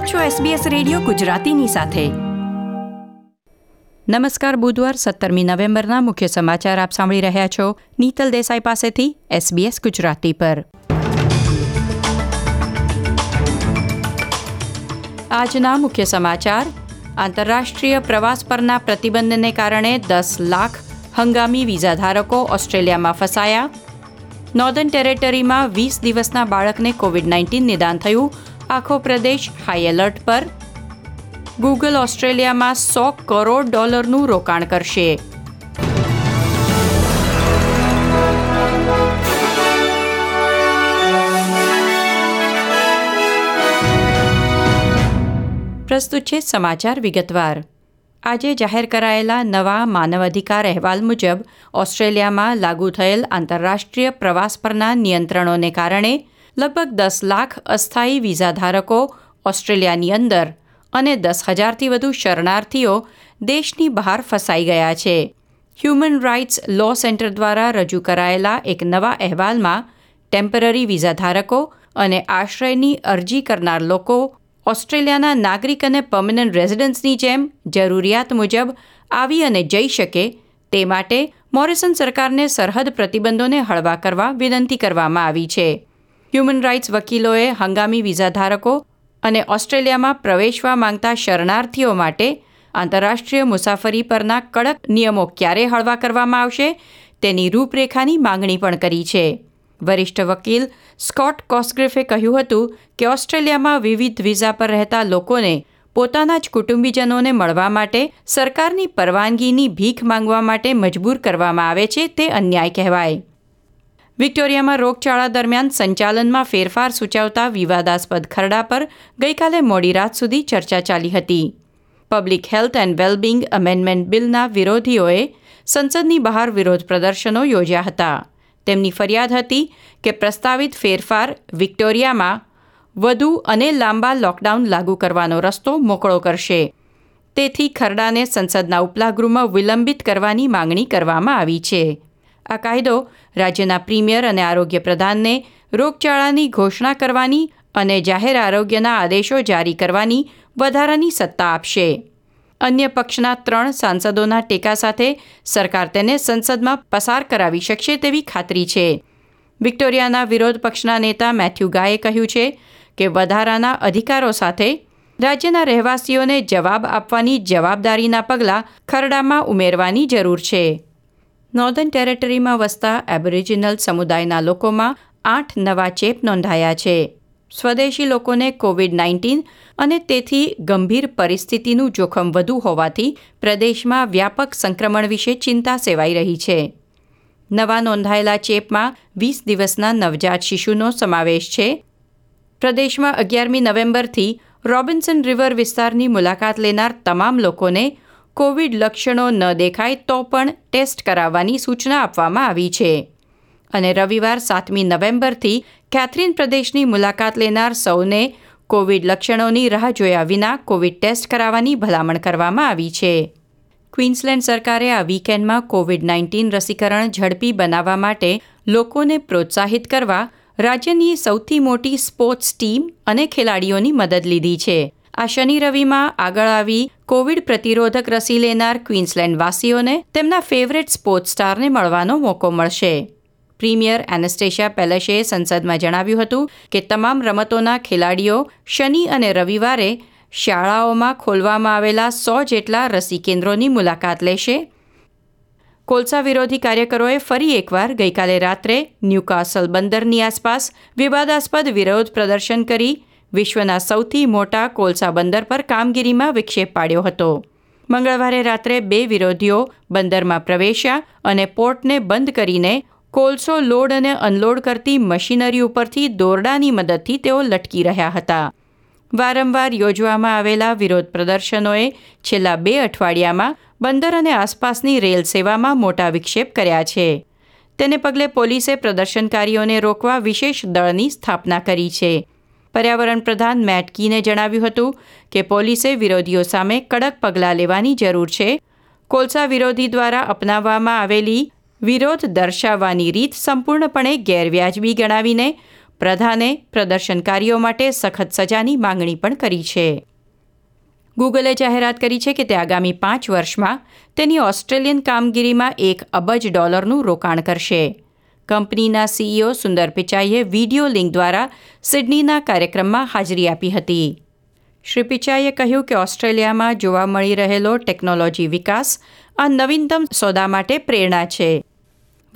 આપ છો SBS radio ગુજરાતીની સાથે. નમસ્કાર, બુધવાર સત્તરમી નવેમ્બરના મુખ્ય સમાચાર આપ સાંભળી રહ્યા છો નીતલ દેસાઈ પાસેથી SBS ગુજરાતી પર. આજના મુખ્ય સમાચાર, આંતરરાષ્ટ્રીય પ્રવાસ પરના પ્રતિબંધને કારણે દસ લાખ હંગામી વિઝા ધારકો ઓસ્ટ્રેલિયામાં ફસાયા. નોર્ધન ટેરેટરીમાં વીસ દિવસના બાળકને કોવિડ નાઇન્ટીન નિદાન થયું. આખો પ્રદેશ હાઈ એલર્ટ પર. ગૂગલ ઓસ્ટ્રેલિયામાં સો કરોડ ડોલરનું રોકાણ કરશે. પ્રસ્તુત છે સમાચાર વિગતવાર. આજે જાહેર કરાયેલા નવા માનવ અધિકાર અહેવાલ મુજબ ઓસ્ટ્રેલિયામાં લાગુ થયેલ આંતરરાષ્ટ્રીય પ્રવાસ પરના નિયંત્રણોને કારણે લગભગ દસ લાખ અસ્થાયી વિઝા ધારકો ઓસ્ટ્રેલિયાની અંદર અને દસ હજારથી વધુ શરણાર્થીઓ દેશની બહાર ફસાઈ ગયા છે. હ્યુમન રાઇટ્સ લો સેન્ટર દ્વારા રજૂ કરાયેલા એક નવા અહેવાલમાં ટેમ્પરરી વિઝા ધારકો અને આશ્રયની અરજી કરનાર લોકો ઓસ્ટ્રેલિયાના નાગરિક અને પર્મનન્ટ રેઝિડન્સની જેમ જરૂરિયાત મુજબ આવી અને જઈ શકે તે માટે મોરિસન સરકારને સરહદ પ્રતિબંધોને હળવા કરવા વિનંતી કરવામાં આવી છે. હ્યુમન રાઇટ્સ વકીલોએ હંગામી વિઝા ધારકો અને ઓસ્ટ્રેલિયામાં પ્રવેશવા માંગતા શરણાર્થીઓ માટે આંતરરાષ્ટ્રીય મુસાફરી પરના કડક નિયમો ક્યારે હળવા કરવામાં આવશે તેની રૂપરેખાની માંગણી પણ કરી છે. વરિષ્ઠ વકીલ સ્કોટ કોસ્ગ્રિફે કહ્યું હતું કે ઓસ્ટ્રેલિયામાં વિવિધ વિઝા પર રહેતા લોકોને પોતાના જ કુટુંબીજનોને મળવા માટે સરકારની પરવાનગીની ભીખ માંગવા માટે મજબૂર કરવામાં આવે છે તે અન્યાય કહેવાય. વિક્ટોરિયામાં રોગચાળા દરમિયાન સંચાલનમાં ફેરફાર સૂચવતા વિવાદાસ્પદ ખરડા પર ગઈકાલે મોડી રાત સુધી ચર્ચા ચાલી હતી. Public health and wellbeing amendment બિલના વિરોધીઓએ સંસદની બહાર વિરોધ પ્રદર્શનો યોજ્યા હતા. તેમની ફરિયાદ હતી કે પ્રસ્તાવિત ફેરફાર વિક્ટોરિયામાં વધુ અને લાંબા લોકડાઉન લાગુ કરવાનો રસ્તો મોકળો કરશે. તેથી ખરડાને સંસદના ઉપલા ગૃહમાં વિલંબિત કરવાની માંગણી કરવામાં આવી છે. આ કાયદો રાજ્યના પ્રીમિયર અને આરોગ્ય પ્રધાનને રોગચાળાની ઘોષણા કરવાની અને જાહેર આરોગ્યના આદેશો જારી કરવાની વધારાની સત્તા આપશે. અન્ય પક્ષના ત્રણ સાંસદોના ટેકા સાથે સરકાર તેને સંસદમાં પસાર કરાવી શકશે તેવી ખાતરી છે. વિક્ટોરિયાના વિરોધ પક્ષના નેતા મેથ્યુ ગાયે કહ્યું છે કે વધારાના અધિકારો સાથે રાજ્યના રહેવાસીઓને જવાબ આપવાની જવાબદારીના પગલાં ખરડામાં ઉમેરવાની જરૂર છે. નોર્ધન ટેરેટરીમાં વસતા એબોરિજિનલ સમુદાયના લોકોમાં આઠ નવા ચેપ નોંધાયા છે. સ્વદેશી લોકોને કોવિડ નાઇન્ટીન અને તેથી ગંભીર પરિસ્થિતિનું જોખમ વધુ હોવાથી પ્રદેશમાં વ્યાપક સંક્રમણ વિશે ચિંતા સેવાઈ રહી છે. નવા નોંધાયેલા ચેપમાં વીસ દિવસના નવજાત શિશુનો સમાવેશ છે. પ્રદેશમાં અગિયારમી નવેમ્બરથી રોબિન્સન રિવર વિસ્તારની મુલાકાત લેનાર તમામ લોકોને કોવિડ લક્ષણો ન દેખાય તો પણ ટેસ્ટ કરાવવાની સૂચના આપવામાં આવી છે. અને રવિવાર સાતમી નવેમ્બરથી કેથરીન પ્રદેશની મુલાકાત લેનાર સૌને કોવિડ લક્ષણોની રાહ જોયા વિના કોવિડ ટેસ્ટ કરાવવાની ભલામણ કરવામાં આવી છે. ક્વીન્સલેન્ડ સરકારે આ વીકેન્ડમાં કોવિડ નાઇન્ટીન રસીકરણ ઝડપી બનાવવા માટે લોકોને પ્રોત્સાહિત કરવા રાજ્યની સૌથી મોટી સ્પોર્ટ્સ ટીમ અને ખેલાડીઓની મદદ લીધી છે. આ શનિ રવિમાં આગળ આવી કોવિડ પ્રતિરોધક રસી લેનાર ક્વીન્સલેન્ડ વાસીઓને તેમના ફેવરેટ સ્પોર્ટ્સ સ્ટારને મળવાનો મોકો મળશે. પ્રીમિયર એનેસ્ટેશિયા પેલેશે સંસદમાં જણાવ્યું હતું કે તમામ રમતોના ખેલાડીઓ શનિ અને રવિવારે શાળાઓમાં ખોલવામાં આવેલા સો જેટલા રસી કેન્દ્રોની મુલાકાત લેશે. કોલસા વિરોધી કાર્યકરોએ ફરી એકવાર ગઈકાલે રાત્રે ન્યૂકાસલ બંદરની આસપાસ વિવાદાસ્પદ વિરોધ પ્રદર્શન કરી વિશ્વના સૌથી મોટા કોલસા બંદર પર કામગીરીમાં વિક્ષેપ પાડ્યો હતો. મંગળવારે રાત્રે બે વિરોધીઓ બંદરમાં પ્રવેશ્યા અને પોર્ટને બંધ કરીને કોલસો લોડ અને અનલોડ કરતી મશીનરી ઉપરથી દોરડાની મદદથી તેઓ લટકી રહ્યા હતા. વારંવાર યોજવામાં આવેલા વિરોધ પ્રદર્શનોએ છેલ્લા બે અઠવાડિયામાં બંદર અને આસપાસની રેલ સેવામાં મોટા વિક્ષેપ કર્યા છે. તેને પગલે પોલીસે પ્રદર્શનકારીઓને રોકવા વિશેષ દળની સ્થાપના કરી છે. પર્યાવરણ પ્રધાન મેટ કીને જણાવ્યું હતું કે પોલીસે વિરોધીઓ સામે કડક પગલાં લેવાની જરૂર છે. કોલસા વિરોધી દ્વારા અપનાવવામાં આવેલી વિરોધ દર્શાવવાની રીત સંપૂર્ણપણે ગેરવ્યાજબી ગણાવીને પ્રધાને પ્રદર્શનકારીઓ માટે સખત સજાની માંગણી પણ કરી છે. ગૂગલે જાહેરાત કરી છે કે તે આગામી પાંચ વર્ષમાં તેની ઓસ્ટ્રેલિયન કામગીરીમાં એક અબજ ડોલરનું રોકાણ કરશે. કંપનીના સીઈઓ સુંદર પિચાઈએ વીડિયો લિંક દ્વારા સિડનીના કાર્યક્રમમાં હાજરી આપી હતી. શ્રી પિચાઈએ કહ્યું કે ઓસ્ટ્રેલિયામાં જોવા મળી રહેલો ટેકનોલોજી વિકાસ આ નવીનતમ સોદા માટે પ્રેરણા છે.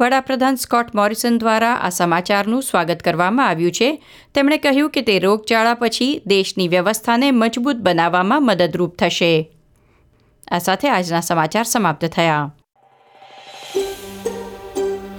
વડાપ્રધાન સ્કોટ મોરિસન દ્વારા આ સમાચારનું સ્વાગત કરવામાં આવ્યું છે. તેમણે કહ્યું કે તે રોગચાળા પછી દેશની વ્યવસ્થાને મજબૂત બનાવવામાં મદદરૂપ થશે. આ સાથે આજના સમાચાર સમાપ્ત થયા.